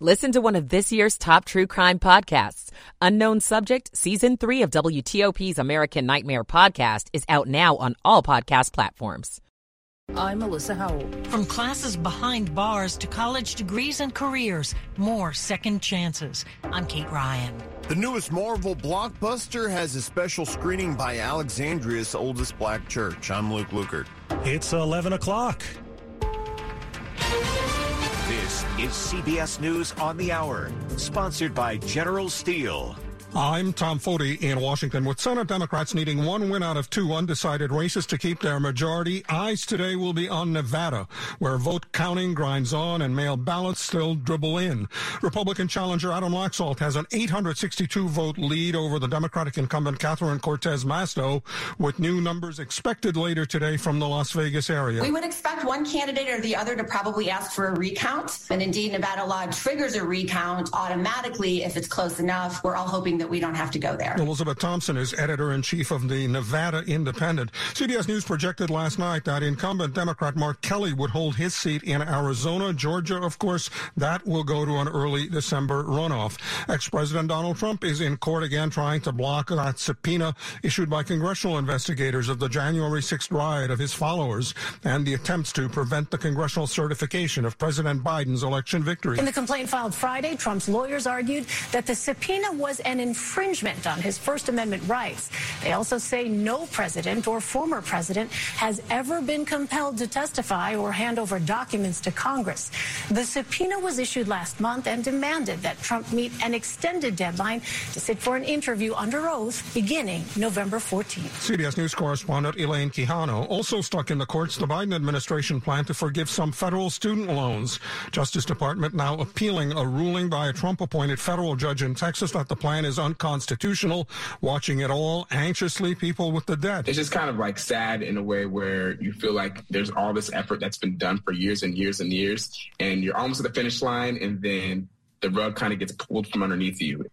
Listen to one of this year's top true crime podcasts. Unknown Subject, Season 3 of WTOP's American Nightmare podcast is out now on all podcast platforms. I'm Melissa Howell. From classes behind bars to college degrees and careers, more second chances. I'm Kate Ryan. The newest Marvel blockbuster has a special screening by Alexandria's oldest black church. I'm Luke Lukert. It's 11 o'clock. This is CBS News on the Hour, sponsored by General Steel. I'm Tom Foti in Washington. With Senate Democrats needing one win out of two undecided races to keep their majority, eyes today will be on Nevada, where vote counting grinds on and mail ballots still dribble in. Republican challenger Adam Laxalt has an 862 vote lead over the Democratic incumbent Catherine Cortez Masto, with new numbers expected later today from the Las Vegas area. We would expect one candidate or the other to probably ask for a recount. And indeed, Nevada law triggers a recount automatically if it's close enough. We're all hoping that we don't have to go there. Elizabeth Thompson is editor in chief of the Nevada Independent. CBS News projected last night that incumbent Democrat Mark Kelly would hold his seat in Arizona. Georgia, of course, that will go to an early December runoff. Ex President Donald Trump is in court again trying to block that subpoena issued by congressional investigators of the January 6th riot of his followers and the attempts to prevent the congressional certification of President Biden's election victory. In the complaint filed Friday, Trump's lawyers argued that the subpoena was an infringement on his First Amendment rights. They also say no president or former president has ever been compelled to testify or hand over documents to Congress. The subpoena was issued last month and demanded that Trump meet an extended deadline to sit for an interview under oath beginning November 14th. CBS News correspondent Elaine Quijano also stuck in the courts the Biden administration plan to forgive some federal student loans. Justice Department now appealing a ruling by a Trump-appointed federal judge in Texas that the plan is unconstitutional. Watching it all anxiously, people with the debt. It's just kind of like sad in a way where you feel like there's all this effort that's been done for years and years and years, and you're almost at the finish line, and then the rug kind of gets pulled from underneath you.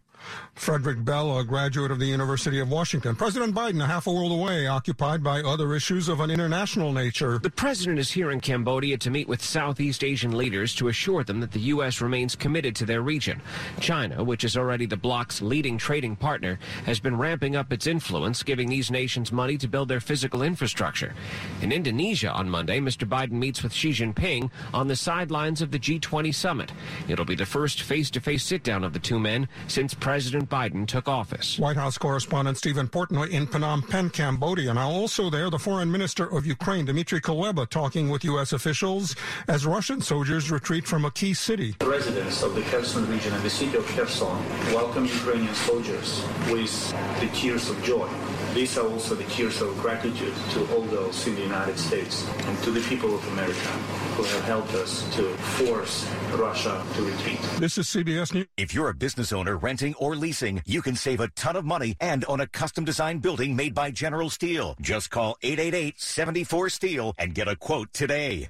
Frederick Bell, a graduate of the University of Washington. President Biden, a half a world away, occupied by other issues of an international nature. The president is here in Cambodia to meet with Southeast Asian leaders to assure them that the U.S. remains committed to their region. China, which is already the bloc's leading trading partner, has been ramping up its influence, giving these nations money to build their physical infrastructure. In Indonesia on Monday, Mr. Biden meets with Xi Jinping on the sidelines of the G20 summit. It'll be the first face-to-face sit-down of the two men since President Biden took office. White House correspondent Stephen Portnoy in Phnom Penh, Cambodia. Now, also there, the foreign minister of Ukraine, Dmitry Kuleba, talking with U.S. officials as Russian soldiers retreat from a key city. The residents of the Kherson region and the city of Kherson welcome Ukrainian soldiers with the tears of joy. These are also the tears of gratitude to all those in the United States and to the people of America who have helped us to force Russia to retreat. This is CBS News. If you're a business owner renting or leasing, you can save a ton of money and own a custom designed building made by General Steel. Just call 888-74-STEEL and get a quote today.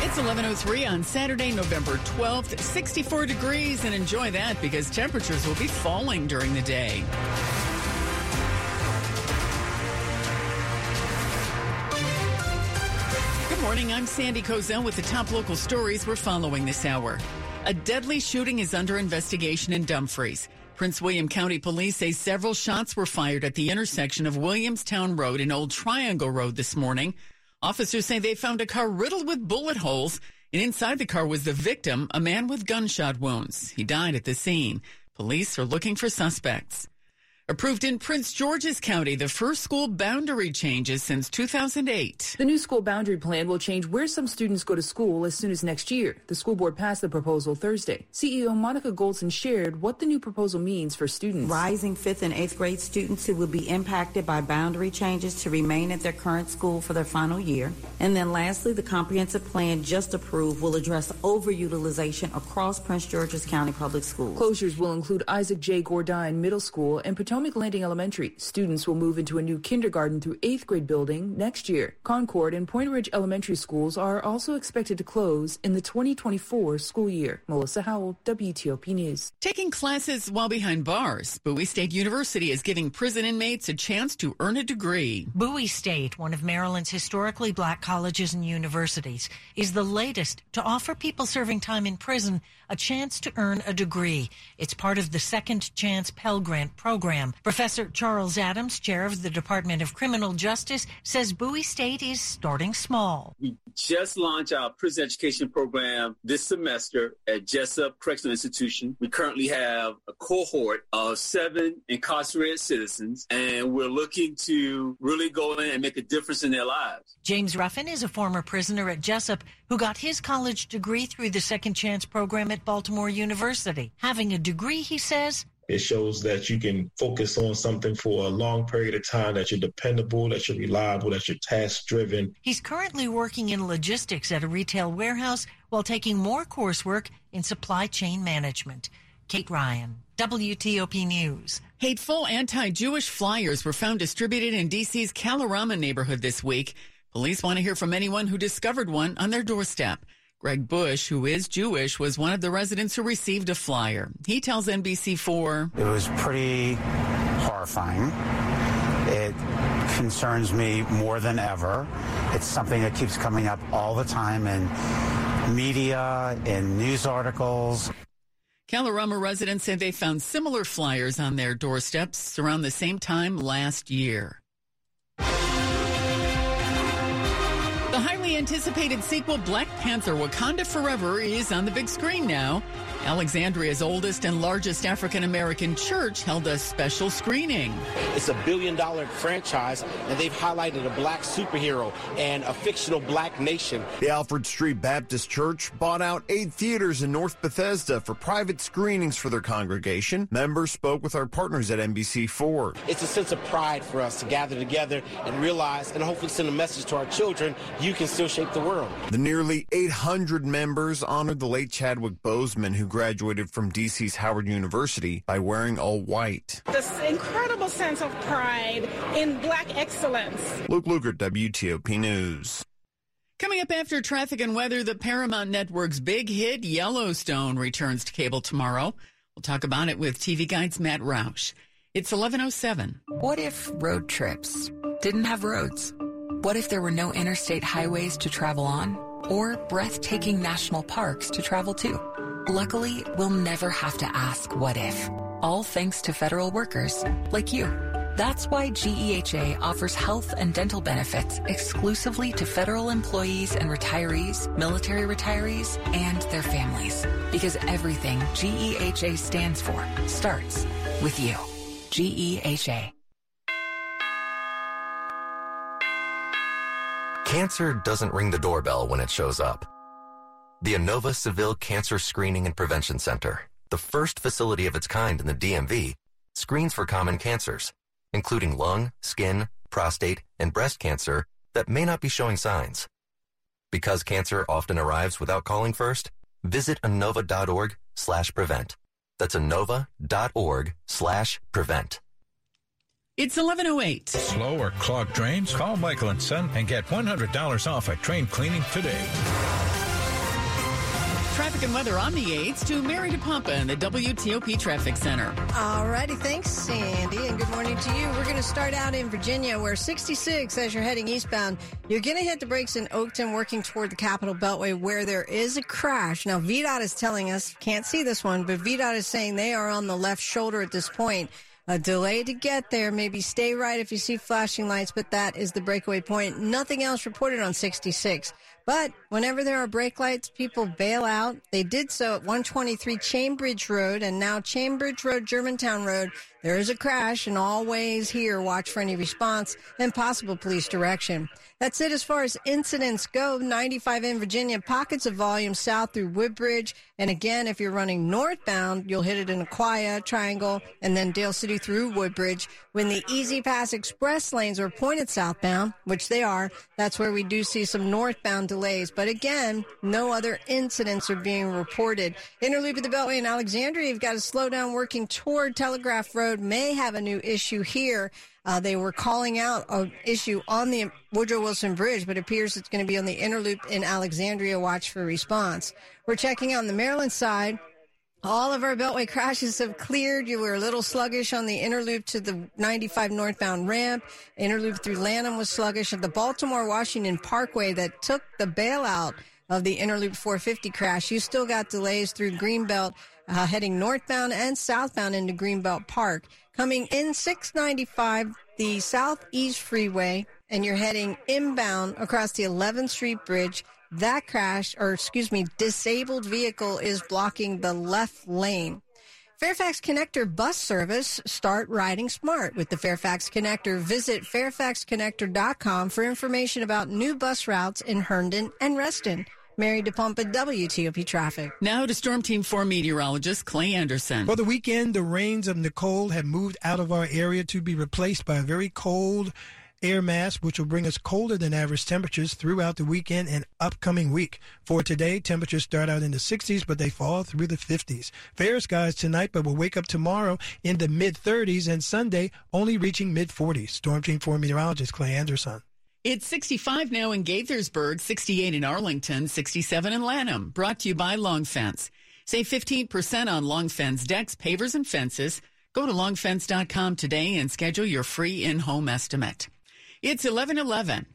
It's 1103 on Saturday, November 12th, 64 degrees, and enjoy that because temperatures will be falling during the day. Morning. I'm Sandy Kozel with the top local stories we're following this hour. A deadly shooting is under investigation in Dumfries. Prince William County Police say several shots were fired at the intersection of Williamstown Road and Old Triangle Road this morning. Officers say they found a car riddled with bullet holes, and inside the car was the victim, a man with gunshot wounds. He died at the scene. Police are looking for suspects. Approved in Prince George's County, the first school boundary changes since 2008. The new school boundary plan will change where some students go to school as soon as next year. The school board passed the proposal Thursday. CEO Monica Goldson shared what the new proposal means for students. Rising fifth and eighth grade students who will be impacted by boundary changes to remain at their current school for their final year. And then lastly, the comprehensive plan just approved will address overutilization across Prince George's County Public Schools. Closures will include Isaac J. Gourdine Middle School and Potomac Potomac Landing Elementary. Students will move into a new kindergarten through eighth grade building next year. Concord and Point Ridge Elementary schools are also expected to close in the 2024 school year. Melissa Howell, WTOP News. Taking classes while behind bars, Bowie State University is giving prison inmates a chance to earn a degree. Bowie State, one of Maryland's historically black colleges and universities, is the latest to offer people serving time in prison a chance to earn a degree. It's part of the Second Chance Pell Grant program. Professor Charles Adams, chair of the Department of Criminal Justice, says Bowie State is starting small. We just launched our prison education program this semester at Jessup Correctional Institution. We currently have a cohort of seven incarcerated citizens, and we're looking to really go in and make a difference in their lives. James Ruffin is a former prisoner at Jessup who got his college degree through the Second Chance program at Baltimore University. Having a degree, he says, it shows that you can focus on something for a long period of time, that you're dependable, that you're reliable, that you're task driven. He's currently working in logistics at a retail warehouse while taking more coursework in supply chain management. Kate Ryan, WTOP News. Hateful anti Jewish flyers were found distributed in D.C.'s Kalorama neighborhood this week. Police want to hear from anyone who discovered one on their doorstep. Greg Bush, who is Jewish, was one of the residents who received a flyer. He tells NBC4 It was pretty horrifying. It concerns me more than ever. It's something that keeps coming up all the time in media, in news articles. Kalorama residents say they found similar flyers on their doorsteps around the same time last year. Anticipated sequel, Black Panther Wakanda Forever, is on the big screen now. Alexandria's oldest and largest African American church held a special screening. It's a billion dollar franchise, and they've highlighted a black superhero and a fictional black nation. The Alfred Street Baptist Church bought out eight theaters in North Bethesda for private screenings for their congregation. Members spoke with our partners at NBC4. It's a sense of pride for us to gather together and realize and hopefully send a message to our children you can still shape the world. The nearly 800 members honored the late Chadwick Boseman, who graduated from DC's Howard University by wearing all white. This incredible sense of pride in black excellence. Luke Lukert, WTOP News. Coming up after traffic and weather, the Paramount Network's big hit Yellowstone returns to cable tomorrow. We'll talk about it with TV Guide's Matt Roush. It's 1107. What if road trips didn't have roads? What if there were no interstate highways to travel on or breathtaking national parks to travel to? Luckily, we'll never have to ask what if, all thanks to federal workers like you. That's why GEHA offers health and dental benefits exclusively to federal employees and retirees, military retirees, and their families. Because everything GEHA stands for starts with you. GEHA. Cancer doesn't ring the doorbell when it shows up. The Inova Saville Cancer Screening and Prevention Center, the first facility of its kind in the DMV, screens for common cancers, including lung, skin, prostate, and breast cancer that may not be showing signs. Because cancer often arrives without calling first, visit Inova.org slash prevent. That's Inova.org slash prevent. It's 1108. Slow or clogged drains? Call Michael and Son and get $100 off a train cleaning today. Traffic and weather on the 8s to Mary DePompa in the WTOP Traffic Center. All righty. Thanks, Sandy. And good morning to you. We're going to start out in Virginia where 66 as you're heading eastbound. You're going to hit the brakes in Oakton working toward the Capitol Beltway where there is a crash. Now, VDOT is telling us, can't see this one, but VDOT is saying they are on the left shoulder at this point. A delay to get there. Maybe stay right if you see flashing lights, but that is the breakaway point. Nothing else reported on 66. But whenever there are brake lights, people bail out. They did so at 123 Chainbridge Road and now Chainbridge Road, Germantown Road. There is a crash and always here watch for any response and possible police direction. That's it as far as incidents go. 95 in Virginia, pockets of volume south through Woodbridge. And again, if you're running northbound, you'll hit it in Aquia, Triangle, and then Dale City through Woodbridge. When the E-ZPass Express lanes are pointed southbound, which they are, that's where we do see some northbound delays. But again, no other incidents are being reported. Interloop of the Beltway in Alexandria, you've got a slowdown working toward Telegraph Road, may have a new issue here. Uh, they were calling out an issue on the Woodrow Wilson Bridge, but appears it's going to be on the inner loop in Alexandria. Watch for response. We're checking on the Maryland side. All of our Beltway crashes have cleared. You were a little sluggish on the inner loop to the 95 northbound ramp. Inner loop through Lanham was sluggish. At the Baltimore Washington Parkway that took the bailout of the inner loop 450 crash, you still got delays through Greenbelt uh, heading northbound and southbound into Greenbelt Park. Coming in 695, the Southeast Freeway, and you're heading inbound across the 11th Street Bridge. That crash, or excuse me, disabled vehicle is blocking the left lane. Fairfax Connector bus service, start riding smart with the Fairfax Connector. Visit fairfaxconnector.com for information about new bus routes in Herndon and Reston. Mary DePompa, WTOP Traffic. Now to Storm Team 4 meteorologist Clay Anderson. For the weekend, the rains of Nicole have moved out of our area to be replaced by a very cold air mass, which will bring us colder than average temperatures throughout the weekend and upcoming week. For today, temperatures start out in the 60s, but they fall through the 50s. Fair skies tonight, but we'll wake up tomorrow in the mid 30s and Sunday only reaching mid 40s. Storm Team 4 meteorologist Clay Anderson. It's 65 now in Gaithersburg, 68 in Arlington, 67 in Lanham. Brought to you by Long Fence. Save 15% on Long Fence decks, pavers, and fences. Go to longfence.com today and schedule your free in-home estimate. It's 1111.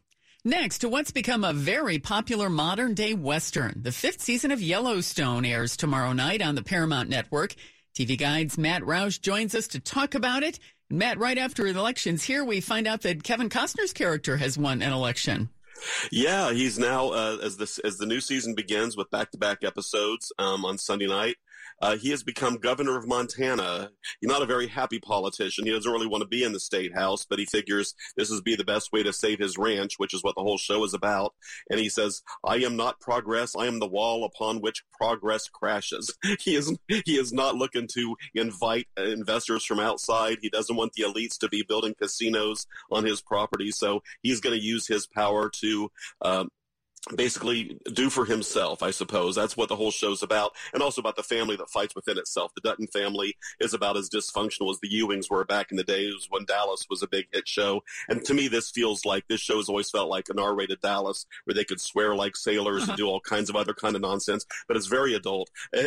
Next to what's become a very popular modern day Western. The fifth season of Yellowstone airs tomorrow night on the Paramount Network. TV Guide's Matt Roush joins us to talk about it Matt, right after elections here, we find out that Kevin Costner's character has won an election. Yeah, he's now uh, as this as the new season begins with back to back episodes um, on Sunday night. Uh, he has become governor of Montana. He's not a very happy politician. He doesn't really want to be in the state house, but he figures this is be the best way to save his ranch, which is what the whole show is about. And he says, "I am not progress. I am the wall upon which progress crashes." He is he is not looking to invite investors from outside. He doesn't want the elites to be building casinos on his property. So he's going to use his power to um, basically do for himself, I suppose. That's what the whole show's about. And also about the family that fights within itself. The Dutton family is about as dysfunctional as the Ewings were back in the days when Dallas was a big hit show. And to me, this feels like this show has always felt like an R-rated Dallas where they could swear like sailors uh-huh. and do all kinds of other kind of nonsense, but it's very adult.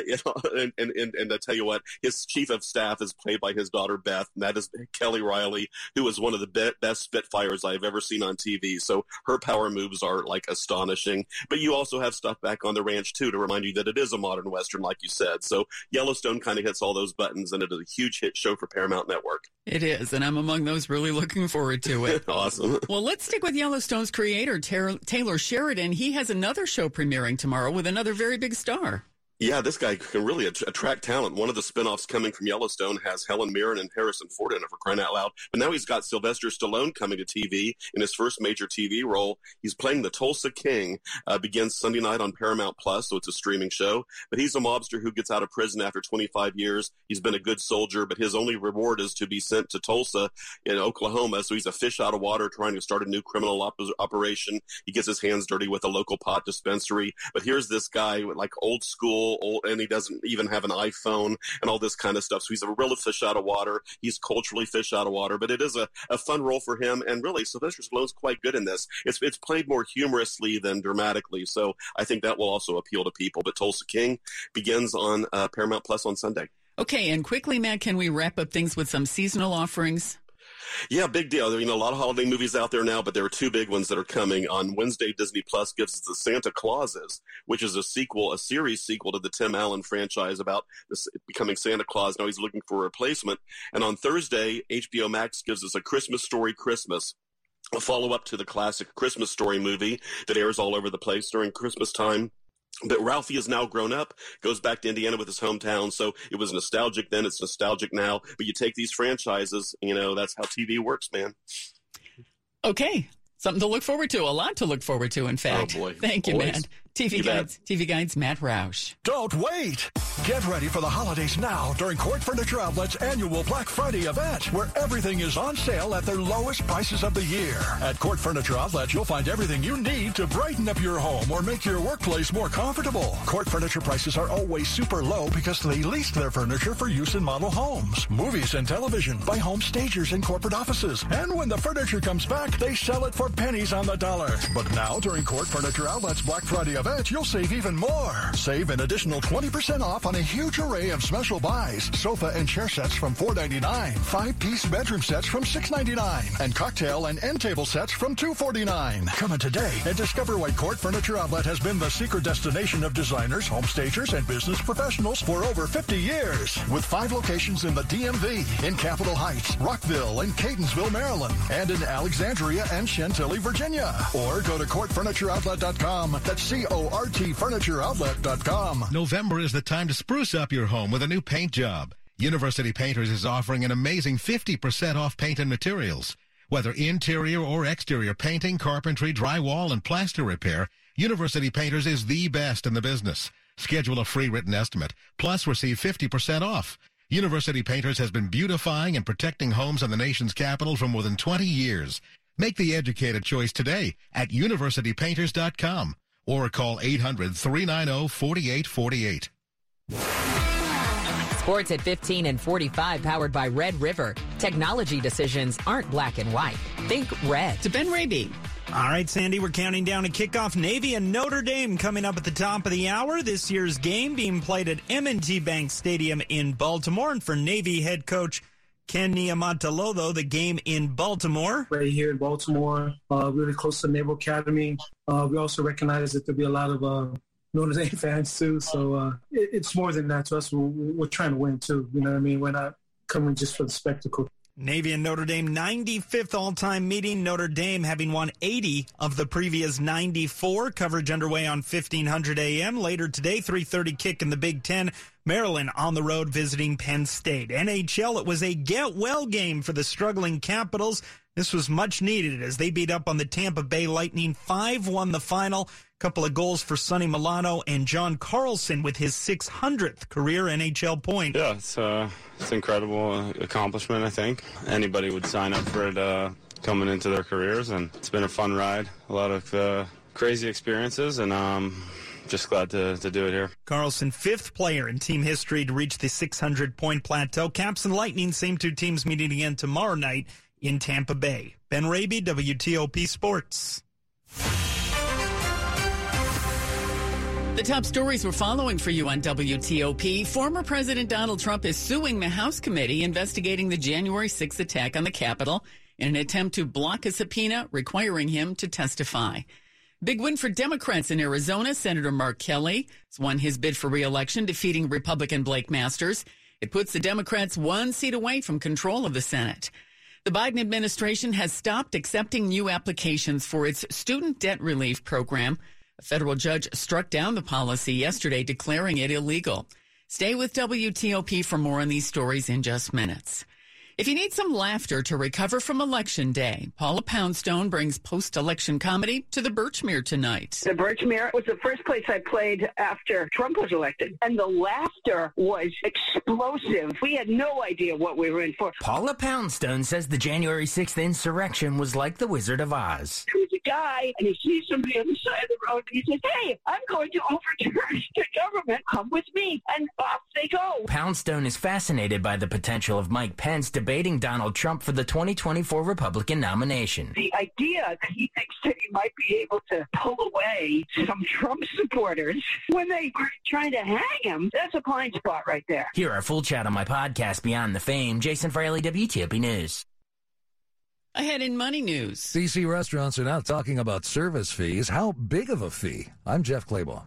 And, and, and, and I tell you what, his chief of staff is played by his daughter Beth, and that is Kelly Reilly, who is one of the best Spitfires I've ever seen on TV. So her power moves are like astonishing but you also have stuff back on the ranch too to remind you that it is a modern western, like you said. So Yellowstone kind of hits all those buttons, and it is a huge hit show for Paramount Network. It is, and I'm among those really looking forward to it. awesome. Well, let's stick with Yellowstone's creator, Taylor Sheridan. He has another show premiering tomorrow with another very big star. Yeah, this guy can really attract talent. One of the spinoffs coming from Yellowstone has Helen Mirren and Harrison Ford in it for crying out loud. But now he's got Sylvester Stallone coming to TV in his first major TV role. He's playing the Tulsa King. Uh, begins Sunday night on Paramount Plus, so it's a streaming show. But he's a mobster who gets out of prison after 25 years. He's been a good soldier, but his only reward is to be sent to Tulsa in Oklahoma. So he's a fish out of water trying to start a new criminal op- operation. He gets his hands dirty with a local pot dispensary. But here's this guy with like old school old, and he doesn't even have an iPhone and all this kind of stuff. So he's a real fish out of water. He's culturally fish out of water, but it is a, a fun role for him. And really, Sylvester Stallone's quite good in this. It's it's played more humorously than dramatically, so I think that will also appeal to people. But Tulsa King begins on uh, Paramount Plus on Sunday. Okay, and quickly, Matt, can we wrap up things with some seasonal offerings? Yeah, big deal. There, you know, a lot of holiday movies out there now, but there are two big ones that are coming. On Wednesday, Disney Plus gives us the Santa Clauses, which is a sequel, a series sequel to the Tim Allen franchise about this becoming Santa Claus. Now he's looking for a replacement. And on Thursday, HBO Max gives us a Christmas Story Christmas a follow up to the classic Christmas Story movie that airs all over the place during Christmas time but Ralphie is now grown up, goes back to Indiana with his hometown. So it was nostalgic then, it's nostalgic now. But you take these franchises, you know, that's how TV works, man. Okay. Something to look forward to. A lot to look forward to, in fact. Oh, boy. Thank you, Always. man. TV You bet. Guides, TV Guides, Matt Roush. Don't wait! Get ready for the holidays now during CORT Furniture Outlet's annual Black Friday event, where everything is on sale at their lowest prices of the year. At CORT Furniture Outlet, you'll find everything you need to brighten up your home or make your workplace more comfortable. CORT Furniture prices are always super low because they leased their furniture for use in model homes, movies, and television by home stagers and corporate offices. And when the furniture comes back, they sell it for pennies on the dollar. But now, during CORT Furniture Outlet's Black Friday event, you'll save even more. Save an additional 20% off on a huge array of special buys. Sofa and chair sets from $4.99, five-piece bedroom sets from $6.99, and cocktail and end table sets from $2.49. Come in today and discover why CORT Furniture Outlet has been the secret destination of designers, home stagers, and business professionals for over 50 years. With five locations in the DMV, in Capitol Heights, Rockville, and Catonsville, Maryland, and in Alexandria and Chantilly, Virginia. Or go to cortfurnitureoutlet.com. That's C-O-R-T furnitureoutlet.com. November is the time to spruce up your home with a new paint job. University Painters is offering an amazing 50% off paint and materials. Whether interior or exterior painting, carpentry, drywall, and plaster repair, University Painters is the best in the business. Schedule a free written estimate, plus receive 50% off. University Painters has been beautifying and protecting homes in the nation's capital for more than 20 years. Make the educated choice today at universitypainters.com or call 800-390-4848. Sports at 15 and 45 powered by Red River. Technology decisions aren't black and white. Think red. To Ben Raby. All right, Sandy, we're counting down to kickoff. Navy and Notre Dame coming up at the top of the hour. This year's game being played at M&T Bank Stadium in Baltimore. And for Navy head coach Ken Niumatalolo, the game in Baltimore. Right here in Baltimore, uh, really close to Naval Academy. Uh, we also recognize that there'll be a lot of uh, Notre Dame fans too. So uh, it, it's more than that to us. We're, we're trying to win too. You know what I mean? We're not coming just for the spectacle. Navy and Notre Dame 95th all-time meeting. Notre Dame having won 80 of the previous 94. Coverage underway on 1500 AM. Later today, 3:30 kick in the Big 10. Maryland on the road visiting Penn State. NHL, it was a get well game for the struggling Capitals. This was much needed as they beat up on the Tampa Bay Lightning 5-1 the final. Couple of goals for Sonny Milano and John Carlson with his 600th career NHL point. Yeah, it's uh, it's incredible uh, accomplishment. I think anybody would sign up for it uh, coming into their careers, and it's been a fun ride. A lot of uh, crazy experiences, and um, just glad to, to do it here. Carlson, fifth player in team history to reach the 600 point plateau. Caps and Lightning, same two teams meeting again tomorrow night in Tampa Bay. Ben Raby, WTOP Sports. The top stories we're following for you on WTOP. Former President Donald Trump is suing the House committee investigating the January 6th attack on the Capitol in an attempt to block a subpoena requiring him to testify. Big win for Democrats in Arizona. Senator Mark Kelly has won his bid for reelection, defeating Republican Blake Masters. It puts the Democrats one seat away from control of the Senate. The Biden administration has stopped accepting new applications for its student debt relief program. A federal judge struck down the policy yesterday, declaring it illegal. Stay with WTOP for more on these stories in just minutes. If you need some laughter to recover from Election Day, Paula Poundstone brings post-election comedy to the Birchmere tonight. The Birchmere was the first place I played after Trump was elected, and the laughter was explosive. We had no idea what we were in for. Paula Poundstone says the January 6th insurrection was like the Wizard of Oz. There was a guy, and he sees somebody on the side of the road, and he says, "Hey, I'm going to overturn the government. Come with me." And off they go. Poundstone is fascinated by the potential of Mike Pence debating Donald Trump for the 2024 Republican nomination. The idea that he thinks that he might be able to pull away some Trump supporters when they were trying to hang him—that's a blind spot right there. Here our full chat on my podcast, Beyond the Fame. Jason Fraley, WTOP News. Ahead in money news. CC restaurants are now talking about service fees. How big of a fee? I'm Jeff Clabaugh.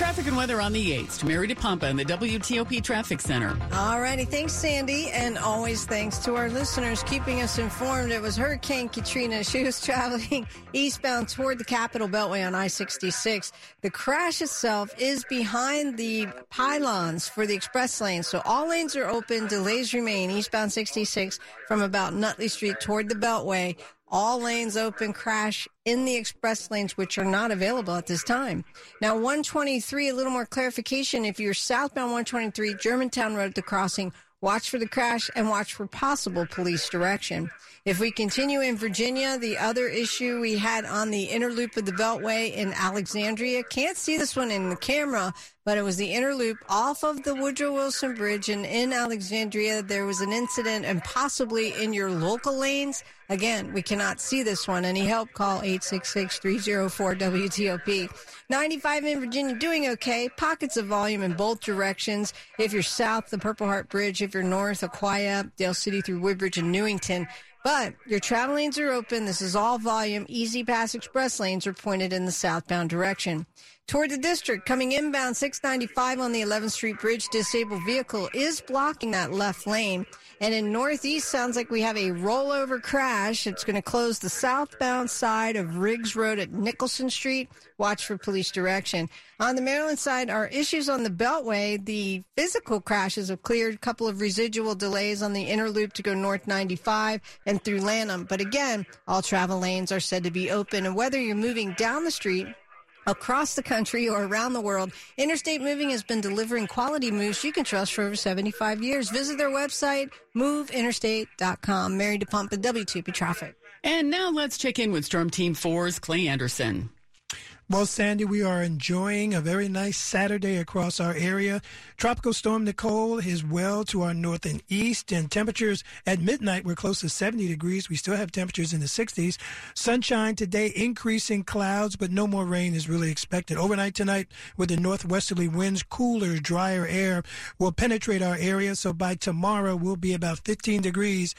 Traffic and weather on the 8th. Mary DePompa in the WTOP Traffic Center. All righty. Thanks, Sandy. And always thanks to our listeners keeping us informed. It was Hurricane Katrina. She was traveling eastbound toward the Capitol Beltway on I 66. The crash itself is behind the pylons for the express lane. So all lanes are open. Delays remain eastbound 66 from about Nutley Street toward the Beltway all lanes open, crash in the express lanes, which are not available at this time. Now, 123, a little more clarification. If you're southbound 123, Germantown Road, at the crossing, watch for the crash and watch for possible police direction. If we continue in Virginia, the other issue we had on the inner loop of the Beltway in Alexandria, can't see this one in the camera, but it was the inner loop off of the Woodrow Wilson Bridge. And in Alexandria, there was an incident and possibly in your local lanes. Again, we cannot see this one. Any help, call 866-304-WTOP. 95 in Virginia, doing okay. Pockets of volume in both directions. If you're south, the Purple Heart Bridge. If you're north, Aquia, Dale City through Woodbridge and Newington. But your travel lanes are open. This is all volume. E-ZPass Express lanes are pointed in the southbound direction. Toward the district, coming inbound 695 on the 11th Street Bridge, disabled vehicle is blocking that left lane. And in Northeast, sounds like we have a rollover crash. It's going to close the southbound side of Riggs Road at Nicholson Street. Watch for police direction. On the Maryland side, are issues on the Beltway. The physical crashes have cleared. A couple of residual delays on the inner loop to go north 95 and through Lanham. But again, all travel lanes are said to be open. And whether you're moving down the street across the country or around the world. Interstate Moving has been delivering quality moves you can trust for over 75 years. Visit their website, moveinterstate.com. Mary DePompa, WTOP Traffic. And now let's check in with Storm Team 4's Clay Anderson. Well, Sandy, we are enjoying a very nice Saturday across our area. Tropical Storm Nicole is well to our north and east, and temperatures at midnight were close to 70 degrees. We still have temperatures in the 60s. Sunshine today, increasing clouds, but no more rain is really expected. Overnight tonight, with the northwesterly winds, cooler, drier air will penetrate our area. So by tomorrow, we'll be about 15 degrees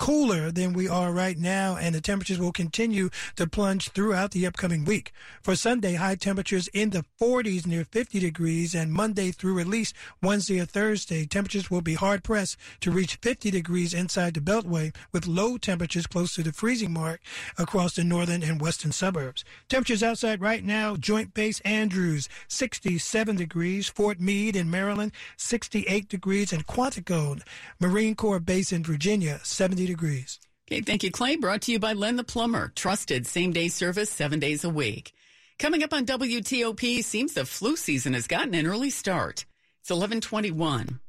cooler than we are right now, and the temperatures will continue to plunge throughout the upcoming week. For Sunday, high temperatures in the 40s near 50 degrees, and Monday through at least Wednesday or Thursday, temperatures will be hard pressed to reach 50 degrees inside the Beltway, with low temperatures close to the freezing mark across the northern and western suburbs. Temperatures outside right now, Joint Base Andrews, 67 degrees, Fort Meade in Maryland, 68 degrees, and Quantico, Marine Corps Base in Virginia, 70 degrees. Okay, thank you, Clay. Brought to you by Len the Plumber. Trusted same day service seven days a week. Coming up on WTOP, seems the flu season has gotten an early start. It's 1121.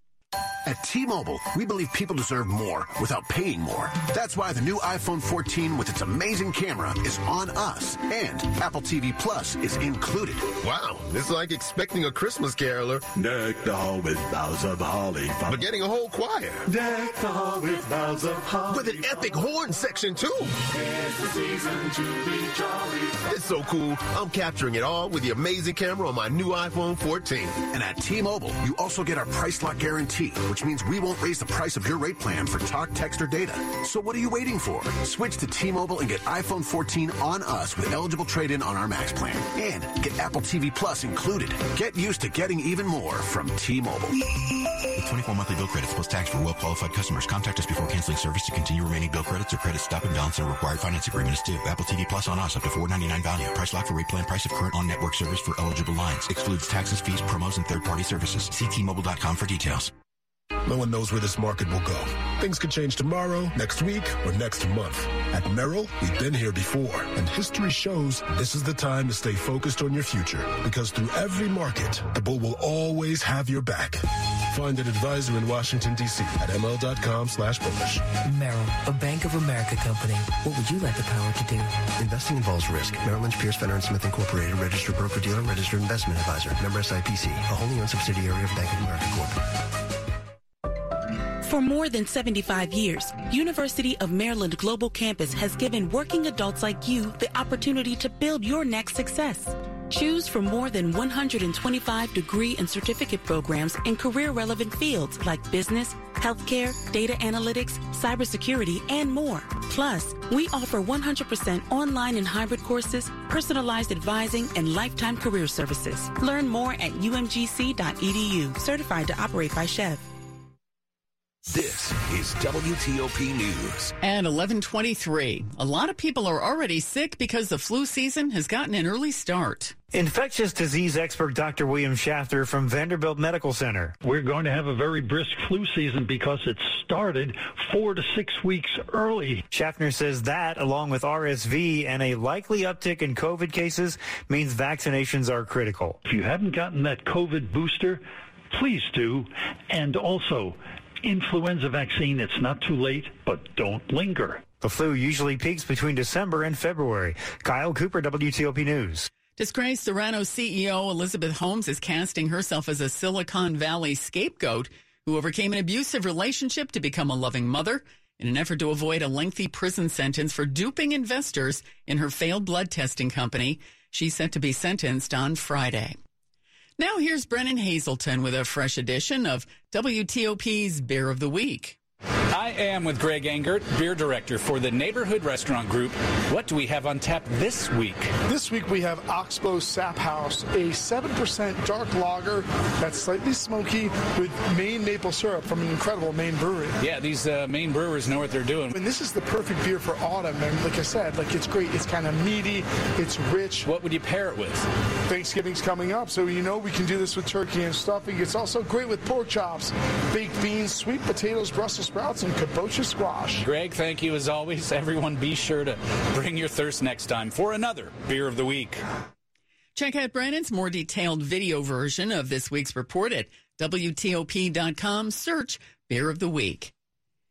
At T-Mobile, we believe people deserve more without paying more. That's why the new iPhone 14 with its amazing camera is on us. And Apple TV Plus is included. Wow, it's like expecting a Christmas caroler. Deck the hall with boughs of holly. But getting a whole choir. Deck the hall with boughs of holly. With an epic horn section, too. It's the season to be jolly. It's so cool. I'm capturing it all with the amazing camera on my new iPhone 14. And at T-Mobile, you also get our price lock guarantee, which means we won't raise the price of your rate plan for talk, text, or data. So what are you waiting for? Switch to T-Mobile and get iPhone 14 on us with eligible trade-in on our Max plan. And get Apple TV Plus included. Get used to getting even more from T-Mobile. With 24 monthly bill credits plus tax for well-qualified customers, contact us before canceling service to continue remaining bill credits or credit stop and balance and required finance agreement is due. Apple TV Plus on us up to 499 value. Price lock for rate plan price of current on-network service for eligible lines. Excludes taxes, fees, promos, and third-party services. See T-Mobile.com for details. No one knows where this market will go. Things could change tomorrow, next week, or next month. At Merrill, we've been here before, and history shows this is the time to stay focused on your future. Because through every market, the bull will always have your back. Find an advisor in Washington, D.C. at ml.com slash bullish. Merrill, a Bank of America company. What would you like the power to do? Investing involves risk. Merrill Lynch, Pierce, Fenner & Smith Incorporated, registered broker-dealer, registered investment advisor. Member SIPC, a wholly owned subsidiary of Bank of America Corp. For more than 75 years, University of Maryland Global Campus has given working adults like you the opportunity to build your next success. Choose from more than 125 degree and certificate programs in career relevant fields like business, healthcare, data analytics, cybersecurity, and more. Plus, we offer 100% online and hybrid courses, personalized advising, and lifetime career services. Learn more at umgc.edu, certified to operate by SCHEV. This is WTOP News. At 1123, a lot of people are already sick because the flu season has gotten an early start. Infectious disease expert Dr. William Schaffner from Vanderbilt Medical Center. We're going to have a very brisk flu season because it started four to six weeks early. Schaffner says that, along with RSV and a likely uptick in COVID cases, means vaccinations are critical. If you haven't gotten that COVID booster, please do. And also, influenza vaccine, it's not too late, but don't linger. The flu usually peaks between December and February. Kyle Cooper, WTOP News. Disgraced Theranos CEO Elizabeth Holmes is casting herself as a Silicon Valley scapegoat who overcame an abusive relationship to become a loving mother in an effort to avoid a lengthy prison sentence for duping investors in her failed blood testing company. She's set to be sentenced on Friday. Now here's Brennan Hazelton with a fresh edition of WTOP's Beer of the Week. I am with Greg Engert, beer director for the Neighborhood Restaurant Group. What do we have on tap this week? This week we have Oxbow Sap House, a 7% dark lager that's slightly smoky with Maine maple syrup from an incredible Maine brewery. Yeah, these uh, Maine brewers know what they're doing. And this is the perfect beer for autumn. And like I said, like it's great. It's kind of meaty. It's rich. What would you pair it with? Thanksgiving's coming up, so you know we can do this with turkey and stuffing. It's also great with pork chops, baked beans, sweet potatoes, Brussels sprouts, and kabocha squash. Greg, thank you as always. Everyone, be sure to bring your thirst next time for another Beer of the Week. Check out Brandon's more detailed video version of this week's report at WTOP.com. Search Beer of the Week.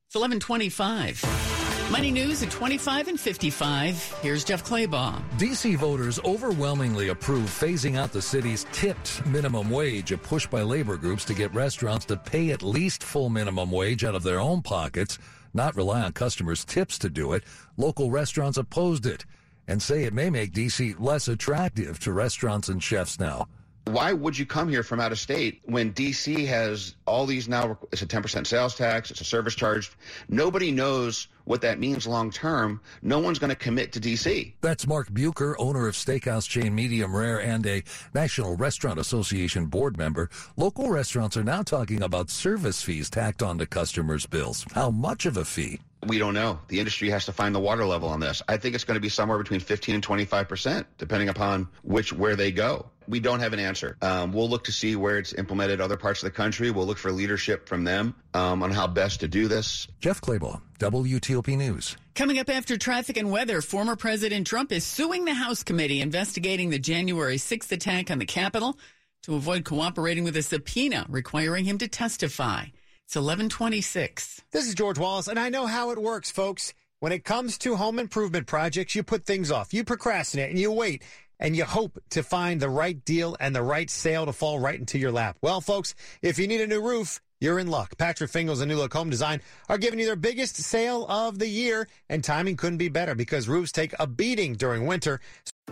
It's 1125. Money News at 25 and 55. Here's Jeff Clabaugh. DC voters overwhelmingly approve phasing out the city's tipped minimum wage, a push by labor groups to get restaurants to pay at least full minimum wage out of their own pockets, not rely on customers' tips to do it. Local restaurants opposed it and say it may make DC less attractive to restaurants and chefs now. Why would you come here from out of state when DC has all these now? It's a 10% sales tax, it's a service charge. Nobody knows what that means long term. No one's going to commit to DC. That's Mark Bucher, owner of steakhouse chain Medium Rare and a National Restaurant Association board member. Local restaurants are now talking about service fees tacked onto customers' bills. How much of a fee? We don't know. The industry has to find the water level on this. I think it's going to be somewhere between 15 and 25 percent, depending upon which where they go. We don't have an answer. Um, we'll look to see where it's implemented other parts of the country. We'll look for leadership from them um, on how best to do this. Jeff Clabaugh, WTOP News. Coming up after traffic and weather, former President Trump is suing the House committee investigating the January 6th attack on the Capitol to avoid cooperating with a subpoena requiring him to testify. It's 1126. This is George Wallace, and I know how it works, folks. When it comes to home improvement projects, you put things off, you procrastinate, and you wait, and you hope to find the right deal and the right sale to fall right into your lap. Well, folks, if you need a new roof, you're in luck. Patrick Fingles and New Look Home Design are giving you their biggest sale of the year, and timing couldn't be better because roofs take a beating during winter.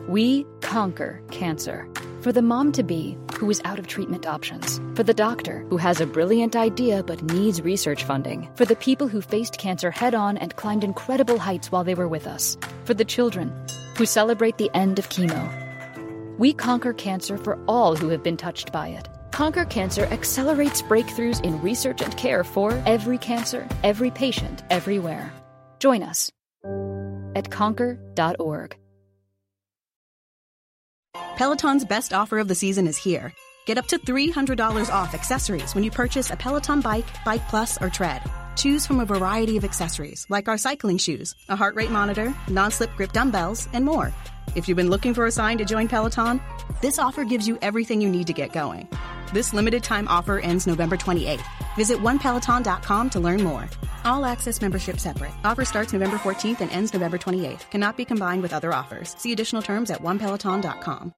We conquer cancer. For the mom to be who is out of treatment options. For the doctor who has a brilliant idea but needs research funding. For the people who faced cancer head on and climbed incredible heights while they were with us. For the children who celebrate the end of chemo. We conquer cancer for all who have been touched by it. Conquer Cancer accelerates breakthroughs in research and care for every cancer, every patient, everywhere. Join us at conquer.org. Peloton's best offer of the season is here. Get up to $300 off accessories when you purchase a Peloton bike, Bike Plus, or Tread. Choose from a variety of accessories like our cycling shoes, a heart rate monitor, non slip grip dumbbells, and more. If you've been looking for a sign to join Peloton, this offer gives you everything you need to get going. This limited time offer ends November 28th. Visit onepeloton.com to learn more. All access membership separate. Offer starts November 14th and ends November 28th. Cannot be combined with other offers. See additional terms at onepeloton.com.